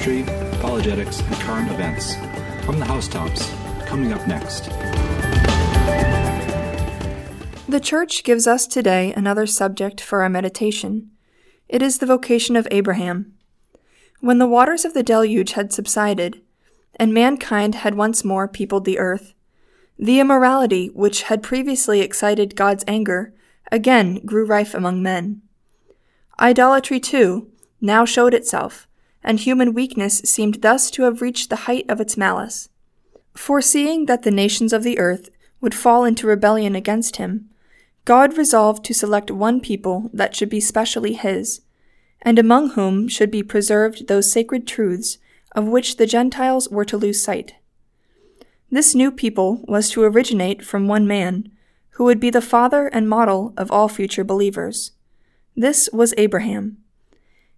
history, apologetics, and current events. From the housetops, coming up next. The Church gives us today another subject for our meditation. It is the vocation of Abraham. When the waters of the deluge had subsided, and mankind had once more peopled the earth, the immorality which had previously excited God's anger again grew rife among men. Idolatry, too, now showed itself, and human weakness seemed thus to have reached the height of its malice. Foreseeing that the nations of the earth would fall into rebellion against him, God resolved to select one people that should be specially his, and among whom should be preserved those sacred truths of which the Gentiles were to lose sight. This new people was to originate from one man, who would be the father and model of all future believers. This was Abraham.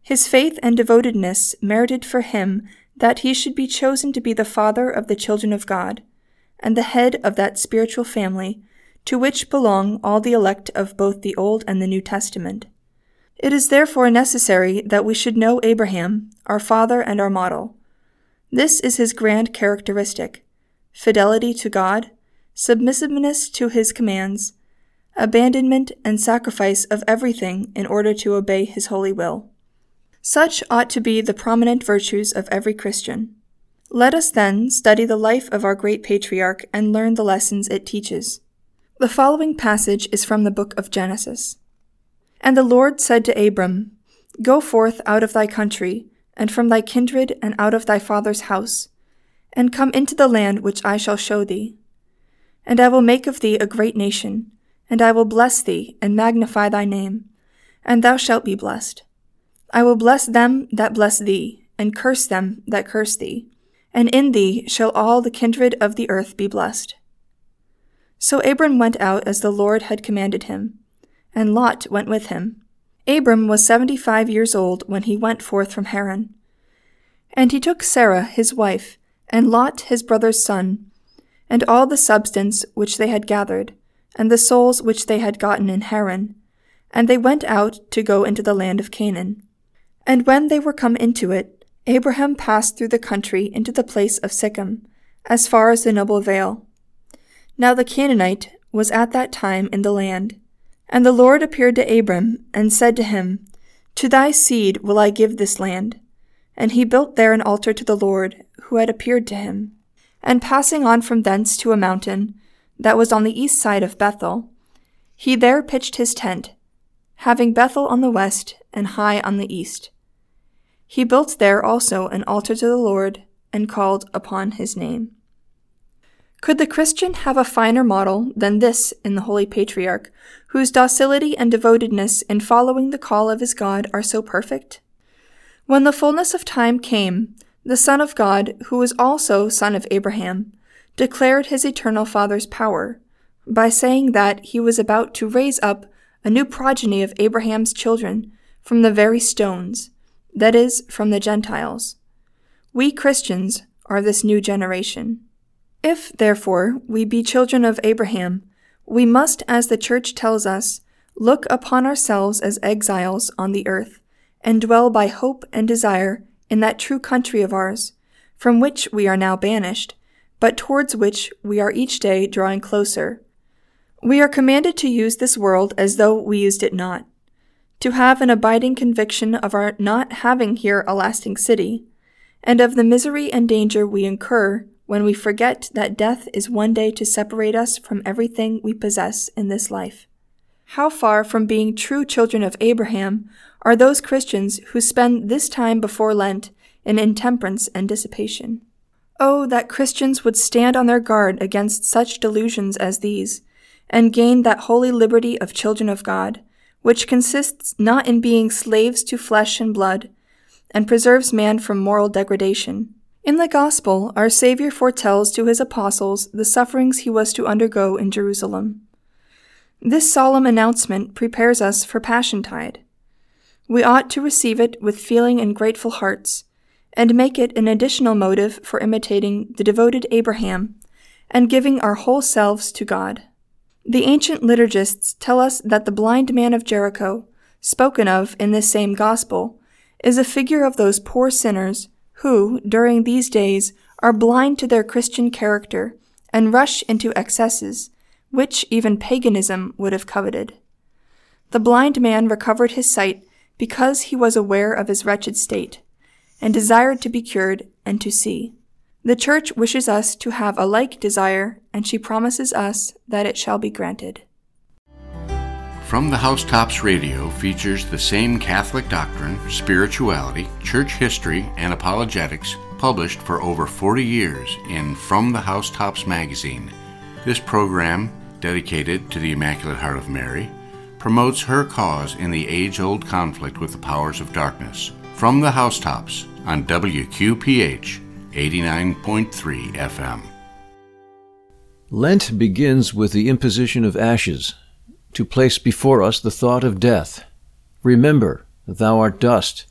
His faith and devotedness merited for him that he should be chosen to be the father of the children of God, and the head of that spiritual family to which belong all the elect of both the Old and the New Testament. It is therefore necessary that we should know Abraham, our father and our model. This is his grand characteristic fidelity to God, submissiveness to his commands, abandonment and sacrifice of everything in order to obey his holy will. Such ought to be the prominent virtues of every Christian. Let us then study the life of our great patriarch and learn the lessons it teaches. The following passage is from the book of Genesis. And the Lord said to Abram, Go forth out of thy country, and from thy kindred, and out of thy father's house, and come into the land which I shall show thee. And I will make of thee a great nation, and I will bless thee, and magnify thy name, and thou shalt be blessed. I will bless them that bless thee, and curse them that curse thee, and in thee shall all the kindred of the earth be blessed. So Abram went out as the Lord had commanded him and Lot went with him. Abram was seventy five years old when he went forth from Haran. And he took Sarah his wife, and Lot his brother's son, and all the substance which they had gathered, and the souls which they had gotten in Haran, and they went out to go into the land of Canaan. And when they were come into it, Abraham passed through the country into the place of Sichem, as far as the noble vale. Now the Canaanite was at that time in the land. And the Lord appeared to Abram, and said to him, To thy seed will I give this land. And he built there an altar to the Lord, who had appeared to him. And passing on from thence to a mountain, that was on the east side of Bethel, he there pitched his tent, having Bethel on the west and Hai on the east. He built there also an altar to the Lord, and called upon his name. Could the Christian have a finer model than this in the Holy Patriarch, whose docility and devotedness in following the call of his God are so perfect? When the fullness of time came, the Son of God, who was also son of Abraham, declared his eternal Father's power by saying that he was about to raise up a new progeny of Abraham's children from the very stones, that is, from the Gentiles. We Christians are this new generation. If, therefore, we be children of Abraham, we must, as the Church tells us, look upon ourselves as exiles on the earth, and dwell by hope and desire in that true country of ours, from which we are now banished, but towards which we are each day drawing closer. We are commanded to use this world as though we used it not, to have an abiding conviction of our not having here a lasting city, and of the misery and danger we incur when we forget that death is one day to separate us from everything we possess in this life. How far from being true children of Abraham are those Christians who spend this time before Lent in intemperance and dissipation? Oh, that Christians would stand on their guard against such delusions as these, and gain that holy liberty of children of God, which consists not in being slaves to flesh and blood, and preserves man from moral degradation, in the Gospel, our Savior foretells to his apostles the sufferings he was to undergo in Jerusalem. This solemn announcement prepares us for Passiontide. We ought to receive it with feeling and grateful hearts, and make it an additional motive for imitating the devoted Abraham and giving our whole selves to God. The ancient liturgists tell us that the blind man of Jericho, spoken of in this same Gospel, is a figure of those poor sinners who, during these days, are blind to their Christian character and rush into excesses, which even paganism would have coveted. The blind man recovered his sight because he was aware of his wretched state, and desired to be cured and to see. The Church wishes us to have a like desire, and she promises us that it shall be granted. From the Housetops Radio features the same Catholic doctrine, spirituality, church history, and apologetics published for over 40 years in From the Housetops magazine. This program, dedicated to the Immaculate Heart of Mary, promotes her cause in the age old conflict with the powers of darkness. From the Housetops on WQPH 89.3 FM. Lent begins with the imposition of ashes, to place before us the thought of death. Remember thou art dust,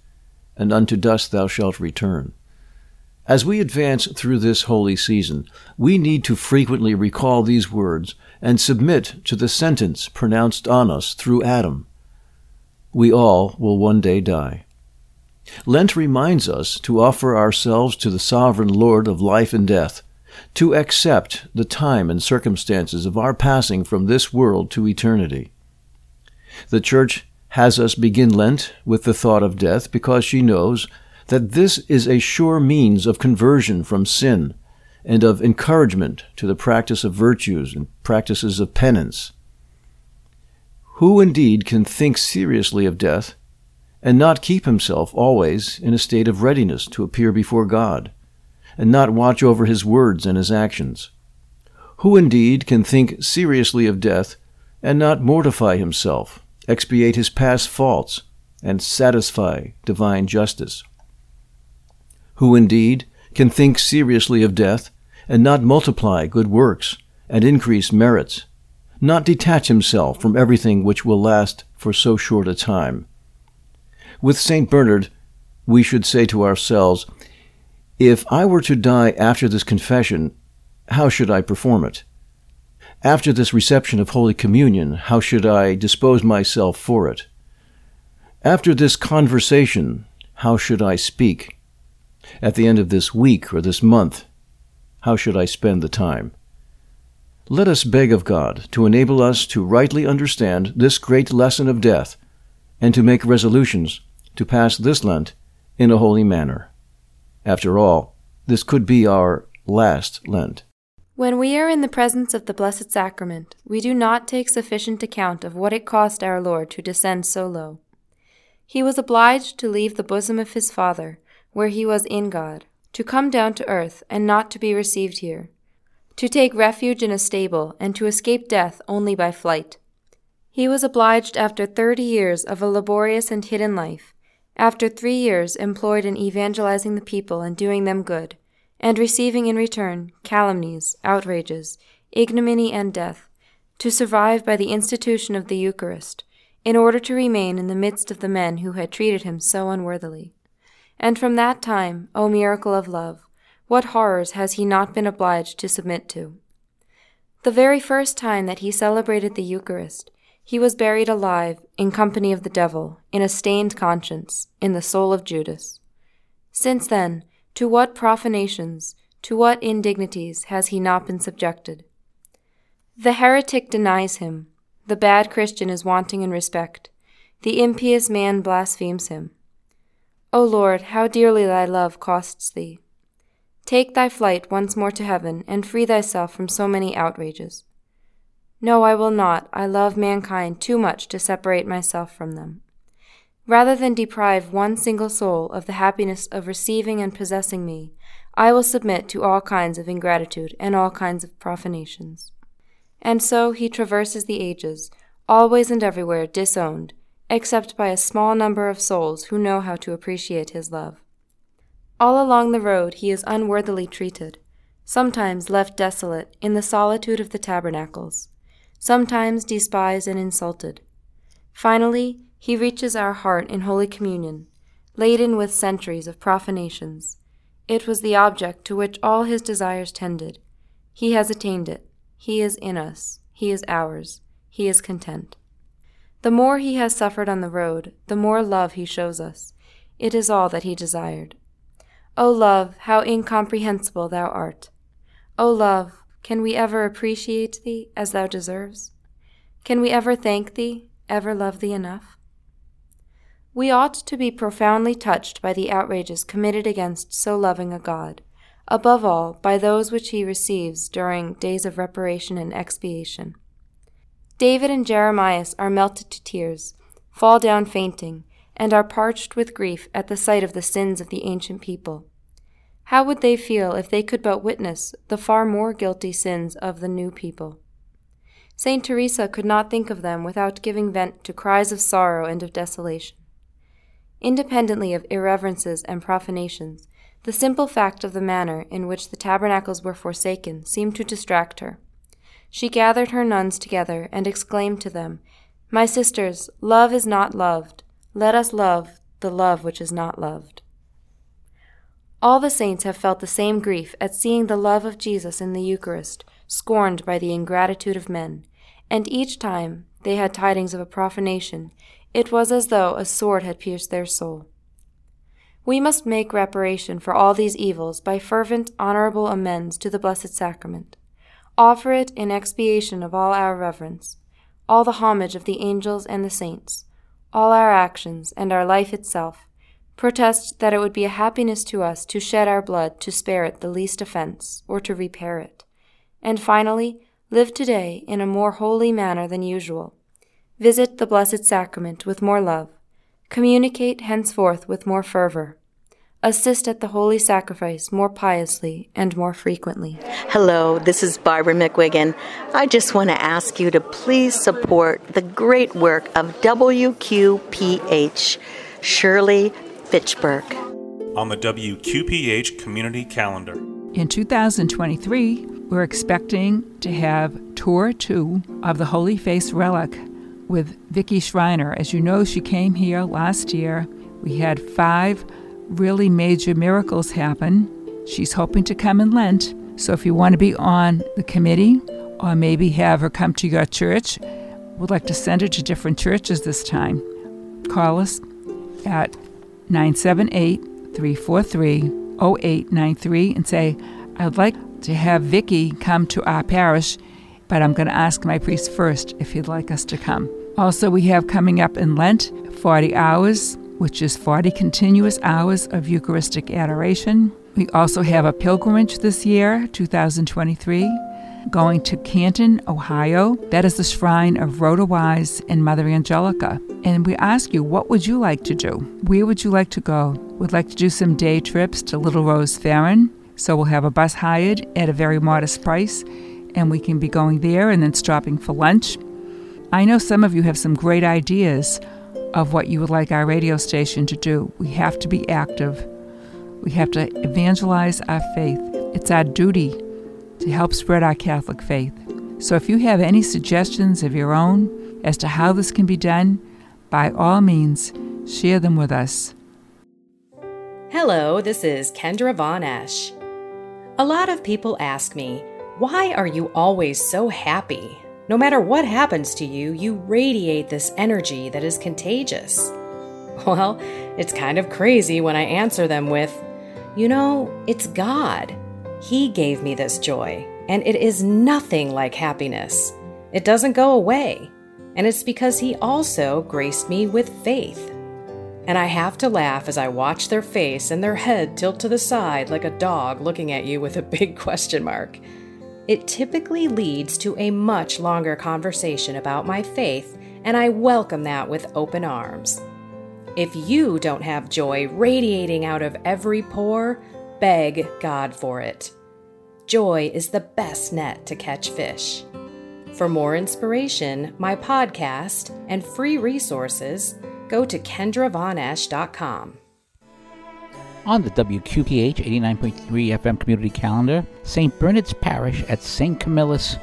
and unto dust thou shalt return. As we advance through this holy season, we need to frequently recall these words and submit to the sentence pronounced on us through Adam. We all will one day die. Lent reminds us to offer ourselves to the sovereign Lord of life and death, to accept the time and circumstances of our passing from this world to eternity. The Church has us begin Lent with the thought of death because she knows that this is a sure means of conversion from sin and of encouragement to the practice of virtues and practices of penance. Who indeed can think seriously of death and not keep himself always in a state of readiness to appear before God, and not watch over his words and his actions? Who indeed can think seriously of death and not mortify himself, expiate his past faults, and satisfy divine justice? Who indeed can think seriously of death and not multiply good works and increase merits, not detach himself from everything which will last for so short a time, with St. Bernard, we should say to ourselves, if I were to die after this confession, how should I perform it? After this reception of Holy Communion, how should I dispose myself for it? After this conversation, how should I speak? At the end of this week or this month, how should I spend the time? Let us beg of God to enable us to rightly understand this great lesson of death and to make resolutions to pass this Lent in a holy manner. After all, this could be our last Lent. When we are in the presence of the Blessed Sacrament, we do not take sufficient account of what it cost our Lord to descend so low. He was obliged to leave the bosom of his Father, where he was in God, to come down to earth and not to be received here, to take refuge in a stable and to escape death only by flight. He was obliged after thirty years of a laborious and hidden life after three years employed in evangelizing the people and doing them good, and receiving in return calumnies, outrages, ignominy, and death, to survive by the institution of the Eucharist, in order to remain in the midst of the men who had treated him so unworthily. And from that time, O miracle of love, what horrors has he not been obliged to submit to? The very first time that he celebrated the Eucharist, he was buried alive, in company of the devil, in a stained conscience, in the soul of Judas. Since then, to what profanations, to what indignities has he not been subjected? The heretic denies him, the bad Christian is wanting in respect, the impious man blasphemes him. O Lord, how dearly thy love costs thee! Take thy flight once more to heaven, and free thyself from so many outrages. No, I will not. I love mankind too much to separate myself from them. Rather than deprive one single soul of the happiness of receiving and possessing me, I will submit to all kinds of ingratitude and all kinds of profanations. And so he traverses the ages, always and everywhere disowned, except by a small number of souls who know how to appreciate his love. All along the road he is unworthily treated, sometimes left desolate in the solitude of the tabernacles sometimes despised and insulted. Finally, he reaches our heart in Holy Communion, laden with centuries of profanations. It was the object to which all his desires tended. He has attained it. He is in us. He is ours. He is content. The more he has suffered on the road, the more love he shows us. It is all that he desired. O love, how incomprehensible thou art! O love, can we ever appreciate thee as thou deserves? Can we ever thank thee, ever love thee enough? We ought to be profoundly touched by the outrages committed against so loving a God, above all by those which he receives during days of reparation and expiation. David and Jeremias are melted to tears, fall down fainting, and are parched with grief at the sight of the sins of the ancient people. How would they feel if they could but witness the far more guilty sins of the new people? Saint Teresa could not think of them without giving vent to cries of sorrow and of desolation. Independently of irreverences and profanations, the simple fact of the manner in which the tabernacles were forsaken seemed to distract her. She gathered her nuns together and exclaimed to them, My sisters, love is not loved. Let us love the love which is not loved. All the saints have felt the same grief at seeing the love of Jesus in the Eucharist scorned by the ingratitude of men, and each time they had tidings of a profanation, it was as though a sword had pierced their soul. We must make reparation for all these evils by fervent, honorable amends to the Blessed Sacrament. Offer it in expiation of all our reverence, all the homage of the angels and the saints, all our actions, and our life itself. Protest that it would be a happiness to us to shed our blood to spare it the least offense, or to repair it. And finally, live today in a more holy manner than usual Visit the Blessed Sacrament with more love. Communicate henceforth with more fervor. Assist at the Holy Sacrifice more piously and more frequently. Hello, this is Barbara McWiggin. I just want to ask you to please support the great work of WQPH, Shirley Fitchburg. On the WQPH Community Calendar. In 2023, we're expecting to have Tour 2 of the Holy Face Relic with Vicki Schreiner. As you know, she came here last year. We had five really major miracles happen. She's hoping to come in Lent. So if you want to be on the committee or maybe have her come to your church, we'd like to send her to different churches this time, call us at 978 343 0893 and say, I'd like to have Vicky come to our parish, but I'm going to ask my priest first if he'd like us to come. Also, we have coming up in Lent 40 hours, which is 40 continuous hours of Eucharistic adoration. We also have a pilgrimage this year, 2023, going to Canton, Ohio. That is the shrine of Rhoda Wise and Mother Angelica. And we ask you, what would you like to do? Where would you like to go? We'd like to do some day trips to Little Rose Ferron. So we'll have a bus hired at a very modest price, and we can be going there and then stopping for lunch I know some of you have some great ideas of what you would like our radio station to do. We have to be active. We have to evangelize our faith. It's our duty to help spread our Catholic faith. So if you have any suggestions of your own as to how this can be done, by all means, share them with us. Hello, this is Kendra Von Esch. A lot of people ask me, why are you always so happy? No matter what happens to you, you radiate this energy that is contagious. Well, it's kind of crazy when I answer them with, You know, it's God. He gave me this joy, and it is nothing like happiness. It doesn't go away, and it's because He also graced me with faith. And I have to laugh as I watch their face and their head tilt to the side like a dog looking at you with a big question mark it typically leads to a much longer conversation about my faith, and I welcome that with open arms. If you don't have joy radiating out of every pore, beg God for it. Joy is the best net to catch fish. For more inspiration, my podcast, and free resources, go to kendravonEsch.com. On the WQPH 89.3 FM community calendar, St. Bernard's Parish at St. Camillus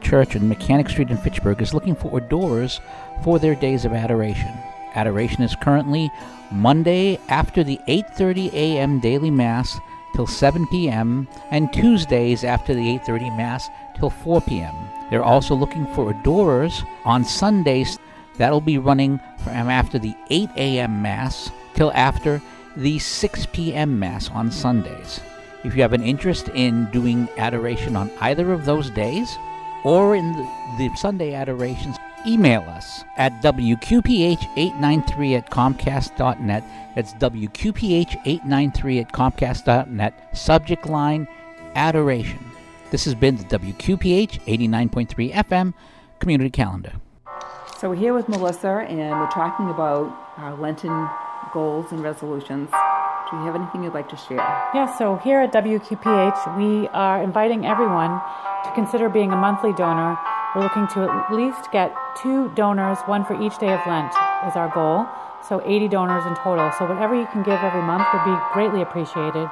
Church on Mechanic Street in Fitchburg is looking for adorers for their days of adoration. Adoration is currently Monday after the 8:30 a.m. daily mass till 7 p.m. and Tuesdays after the 8:30 mass till 4 p.m. They're also looking for adorers on Sundays that'll be running from after the 8 a.m. mass till after the 6 p.m. Mass on Sundays. If you have an interest in doing adoration on either of those days or in the, the Sunday adorations, email us at wqph893 at comcast.net. That's wqph893 at comcast.net. Subject line Adoration. This has been the WQPH 89.3 FM Community Calendar. So we're here with Melissa and we're talking about our Lenten goals and resolutions. Do you have anything you'd like to share? Yeah, so here at WQPH, we are inviting everyone to consider being a monthly donor. We're looking to at least get two donors, one for each day of Lent, is our goal. So 80 donors in total. So whatever you can give every month would be greatly appreciated.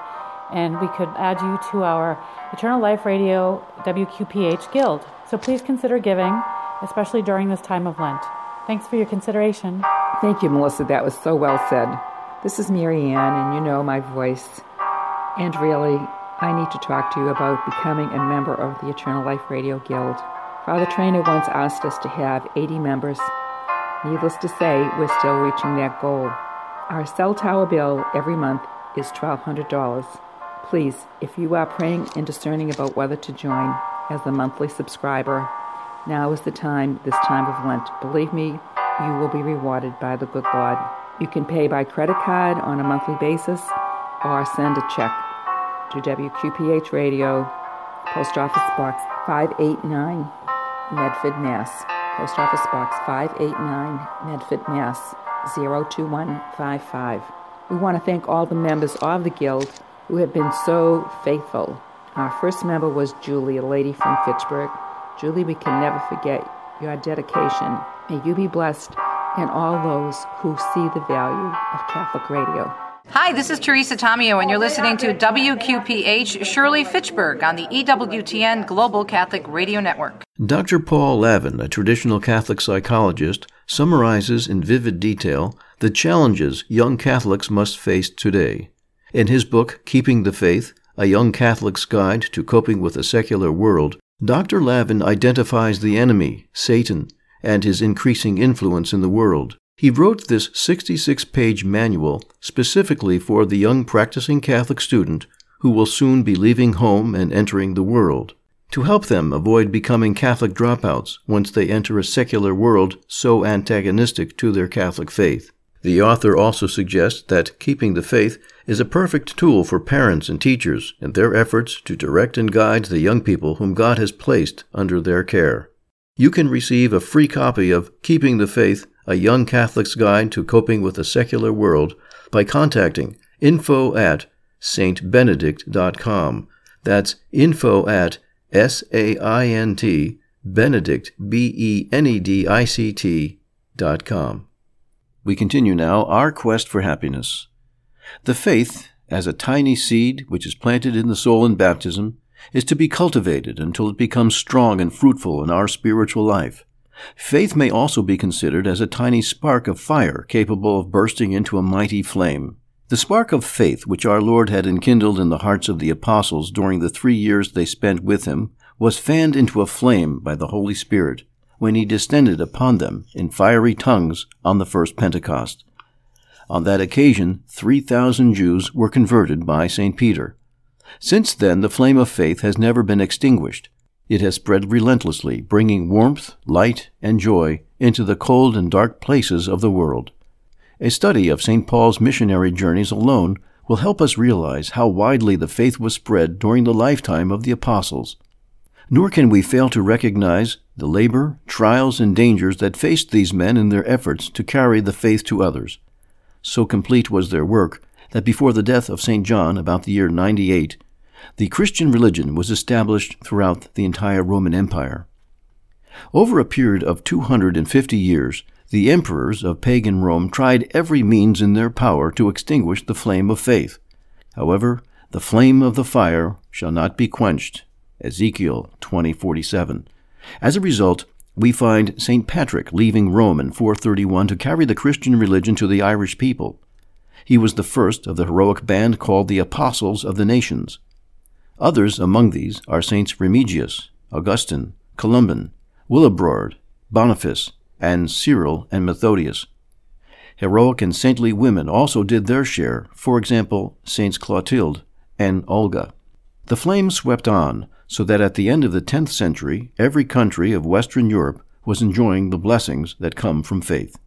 And we could add you to our Eternal Life Radio WQPH Guild. So please consider giving especially during this time of Lent. Thanks for your consideration. Thank you, Melissa. That was so well said. This is Mary Ann, and you know my voice. And really, I need to talk to you about becoming a member of the Eternal Life Radio Guild. Father Trainer once asked us to have 80 members. Needless to say, we're still reaching that goal. Our cell tower bill every month is $1,200. Please, if you are praying and discerning about whether to join as a monthly subscriber, now is the time, this time of Lent. Believe me, you will be rewarded by the good Lord. You can pay by credit card on a monthly basis or send a check to WQPH Radio, Post Office Box 589, Medford, Mass. Post Office Box 589, Medford, Mass. 02155. We want to thank all the members of the Guild who have been so faithful. Our first member was Julie, a lady from Fitchburg. Julie, we can never forget your dedication. May you be blessed and all those who see the value of Catholic radio. Hi, this is Teresa Tomeo, and you're listening to WQPH Shirley Fitchburg on the EWTN Global Catholic Radio Network. Dr. Paul Lavin, a traditional Catholic psychologist, summarizes in vivid detail the challenges young Catholics must face today. In his book, Keeping the Faith A Young Catholic's Guide to Coping with a Secular World, Dr. Lavin identifies the enemy, Satan, and his increasing influence in the world. He wrote this 66 page manual specifically for the young practicing Catholic student who will soon be leaving home and entering the world, to help them avoid becoming Catholic dropouts once they enter a secular world so antagonistic to their Catholic faith. The author also suggests that keeping the faith is a perfect tool for parents and teachers in their efforts to direct and guide the young people whom God has placed under their care. You can receive a free copy of Keeping the Faith, a Young Catholic's Guide to Coping with a Secular World by contacting info at saintbenedict.com. That's info at S-A-I-N-T, Benedict, B-E-N-E-D-I-C-T dot com. We continue now our quest for happiness. The faith, as a tiny seed which is planted in the soul in baptism, is to be cultivated until it becomes strong and fruitful in our spiritual life. Faith may also be considered as a tiny spark of fire capable of bursting into a mighty flame. The spark of faith which our Lord had enkindled in the hearts of the apostles during the three years they spent with him was fanned into a flame by the Holy Spirit when he descended upon them in fiery tongues on the first Pentecost. On that occasion, 3,000 Jews were converted by St. Peter. Since then, the flame of faith has never been extinguished. It has spread relentlessly, bringing warmth, light, and joy into the cold and dark places of the world. A study of St. Paul's missionary journeys alone will help us realize how widely the faith was spread during the lifetime of the apostles. Nor can we fail to recognize the labor, trials, and dangers that faced these men in their efforts to carry the faith to others. So complete was their work that before the death of St. John, about the year 98, the Christian religion was established throughout the entire Roman Empire. Over a period of 250 years, the emperors of pagan Rome tried every means in their power to extinguish the flame of faith. However, the flame of the fire shall not be quenched. Ezekiel 20:47. As a result, we find St. Patrick leaving Rome in 431 to carry the Christian religion to the Irish people. He was the first of the heroic band called the Apostles of the Nations. Others among these are Saints Remigius, Augustine, Columban, Willibrord, Boniface, and Cyril and Methodius. Heroic and saintly women also did their share, for example, Saints Clotilde and Olga. The flame swept on, so that at the end of the 10th century, every country of Western Europe was enjoying the blessings that come from faith.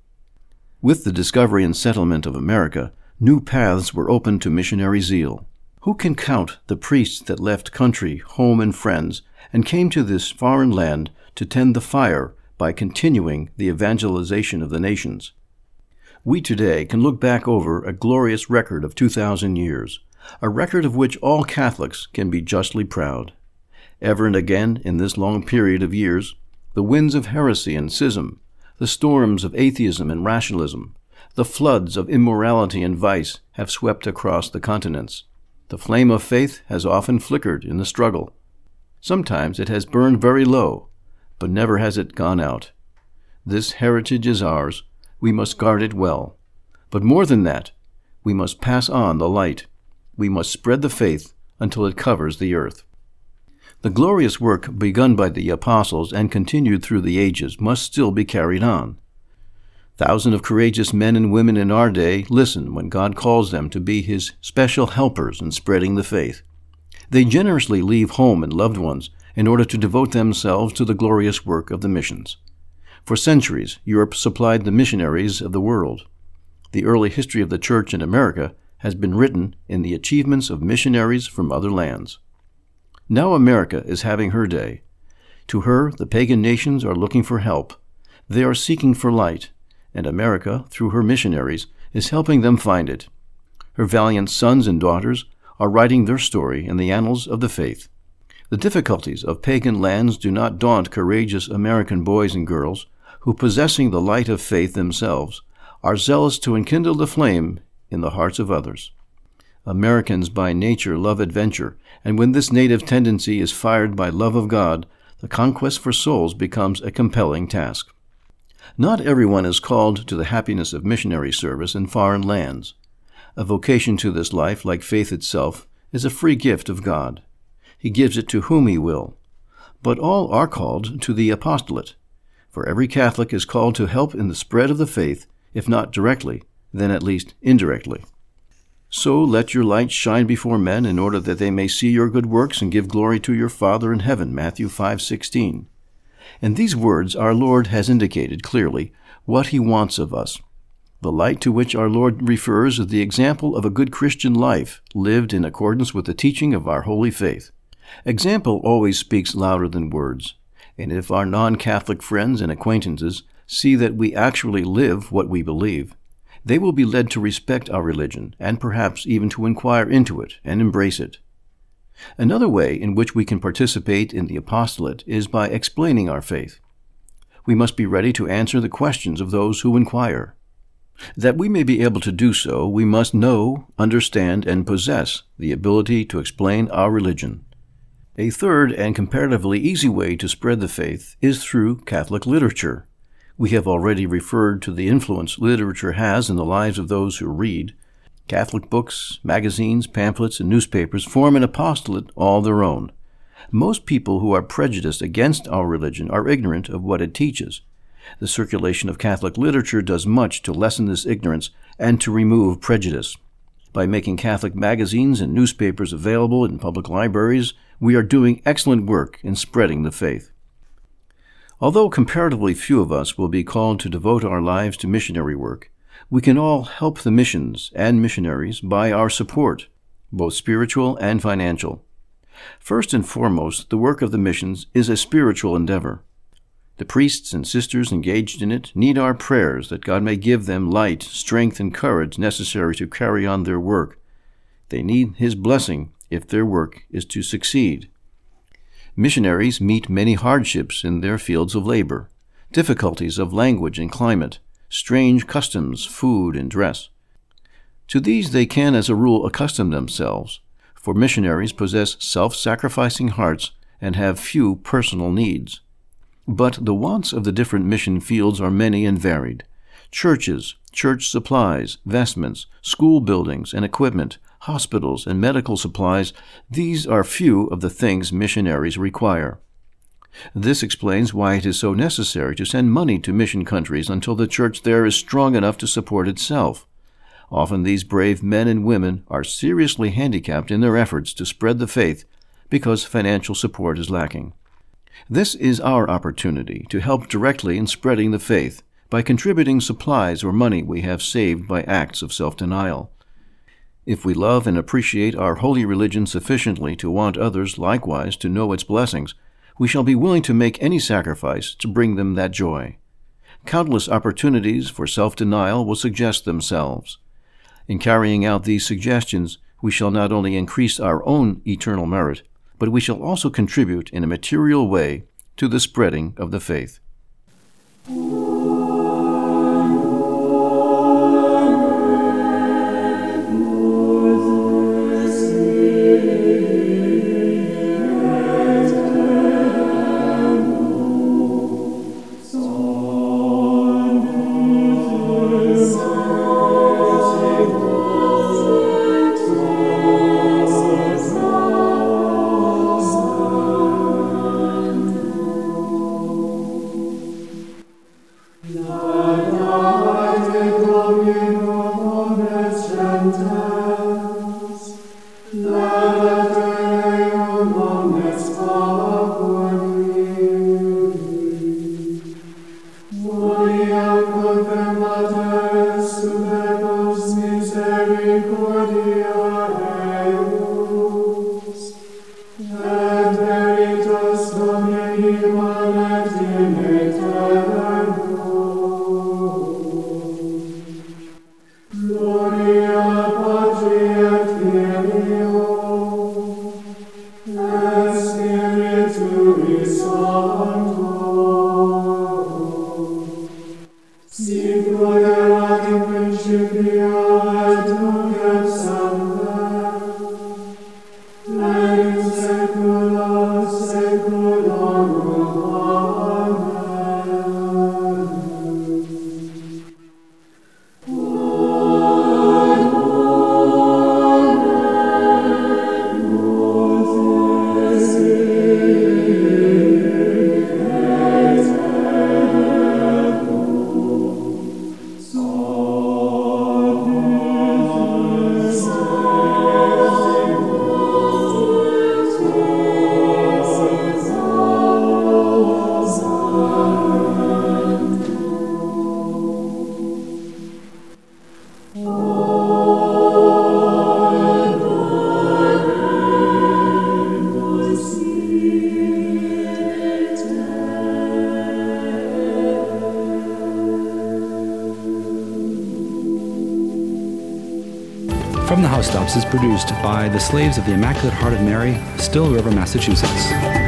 With the discovery and settlement of America, new paths were opened to missionary zeal. Who can count the priests that left country, home, and friends, and came to this foreign land to tend the fire by continuing the evangelization of the nations? We today can look back over a glorious record of 2,000 years, a record of which all Catholics can be justly proud. Ever and again, in this long period of years, the winds of heresy and schism, the storms of atheism and rationalism, the floods of immorality and vice have swept across the continents. The flame of faith has often flickered in the struggle. Sometimes it has burned very low, but never has it gone out. This heritage is ours. We must guard it well. But more than that, we must pass on the light. We must spread the faith until it covers the earth. The glorious work begun by the apostles and continued through the ages must still be carried on. Thousands of courageous men and women in our day listen when God calls them to be His special helpers in spreading the faith. They generously leave home and loved ones in order to devote themselves to the glorious work of the missions. For centuries, Europe supplied the missionaries of the world. The early history of the Church in America has been written in the achievements of missionaries from other lands. Now America is having her day. To her, the pagan nations are looking for help. They are seeking for light, and America, through her missionaries, is helping them find it. Her valiant sons and daughters are writing their story in the annals of the faith. The difficulties of pagan lands do not daunt courageous American boys and girls who, possessing the light of faith themselves, are zealous to enkindle the flame in the hearts of others. Americans by nature love adventure, and when this native tendency is fired by love of God, the conquest for souls becomes a compelling task. Not everyone is called to the happiness of missionary service in foreign lands. A vocation to this life, like faith itself, is a free gift of God. He gives it to whom He will. But all are called to the apostolate, for every Catholic is called to help in the spread of the faith, if not directly, then at least indirectly. So let your light shine before men in order that they may see your good works and give glory to your Father in heaven. Matthew 5:16. In these words our Lord has indicated clearly what he wants of us. The light to which our Lord refers is the example of a good Christian life lived in accordance with the teaching of our holy faith. Example always speaks louder than words, and if our non-Catholic friends and acquaintances see that we actually live what we believe, they will be led to respect our religion and perhaps even to inquire into it and embrace it. Another way in which we can participate in the apostolate is by explaining our faith. We must be ready to answer the questions of those who inquire. That we may be able to do so, we must know, understand, and possess the ability to explain our religion. A third and comparatively easy way to spread the faith is through Catholic literature. We have already referred to the influence literature has in the lives of those who read. Catholic books, magazines, pamphlets, and newspapers form an apostolate all their own. Most people who are prejudiced against our religion are ignorant of what it teaches. The circulation of Catholic literature does much to lessen this ignorance and to remove prejudice. By making Catholic magazines and newspapers available in public libraries, we are doing excellent work in spreading the faith. Although comparatively few of us will be called to devote our lives to missionary work, we can all help the missions and missionaries by our support, both spiritual and financial. First and foremost, the work of the missions is a spiritual endeavor. The priests and sisters engaged in it need our prayers that God may give them light, strength, and courage necessary to carry on their work. They need His blessing if their work is to succeed. Missionaries meet many hardships in their fields of labor, difficulties of language and climate, strange customs, food, and dress. To these they can, as a rule, accustom themselves, for missionaries possess self sacrificing hearts and have few personal needs. But the wants of the different mission fields are many and varied. Churches, church supplies, vestments, school buildings and equipment, hospitals, and medical supplies, these are few of the things missionaries require. This explains why it is so necessary to send money to mission countries until the church there is strong enough to support itself. Often these brave men and women are seriously handicapped in their efforts to spread the faith because financial support is lacking. This is our opportunity to help directly in spreading the faith by contributing supplies or money we have saved by acts of self denial. If we love and appreciate our holy religion sufficiently to want others likewise to know its blessings, we shall be willing to make any sacrifice to bring them that joy. Countless opportunities for self denial will suggest themselves. In carrying out these suggestions, we shall not only increase our own eternal merit, but we shall also contribute in a material way to the spreading of the faith. Is produced by the Slaves of the Immaculate Heart of Mary, Still River, Massachusetts.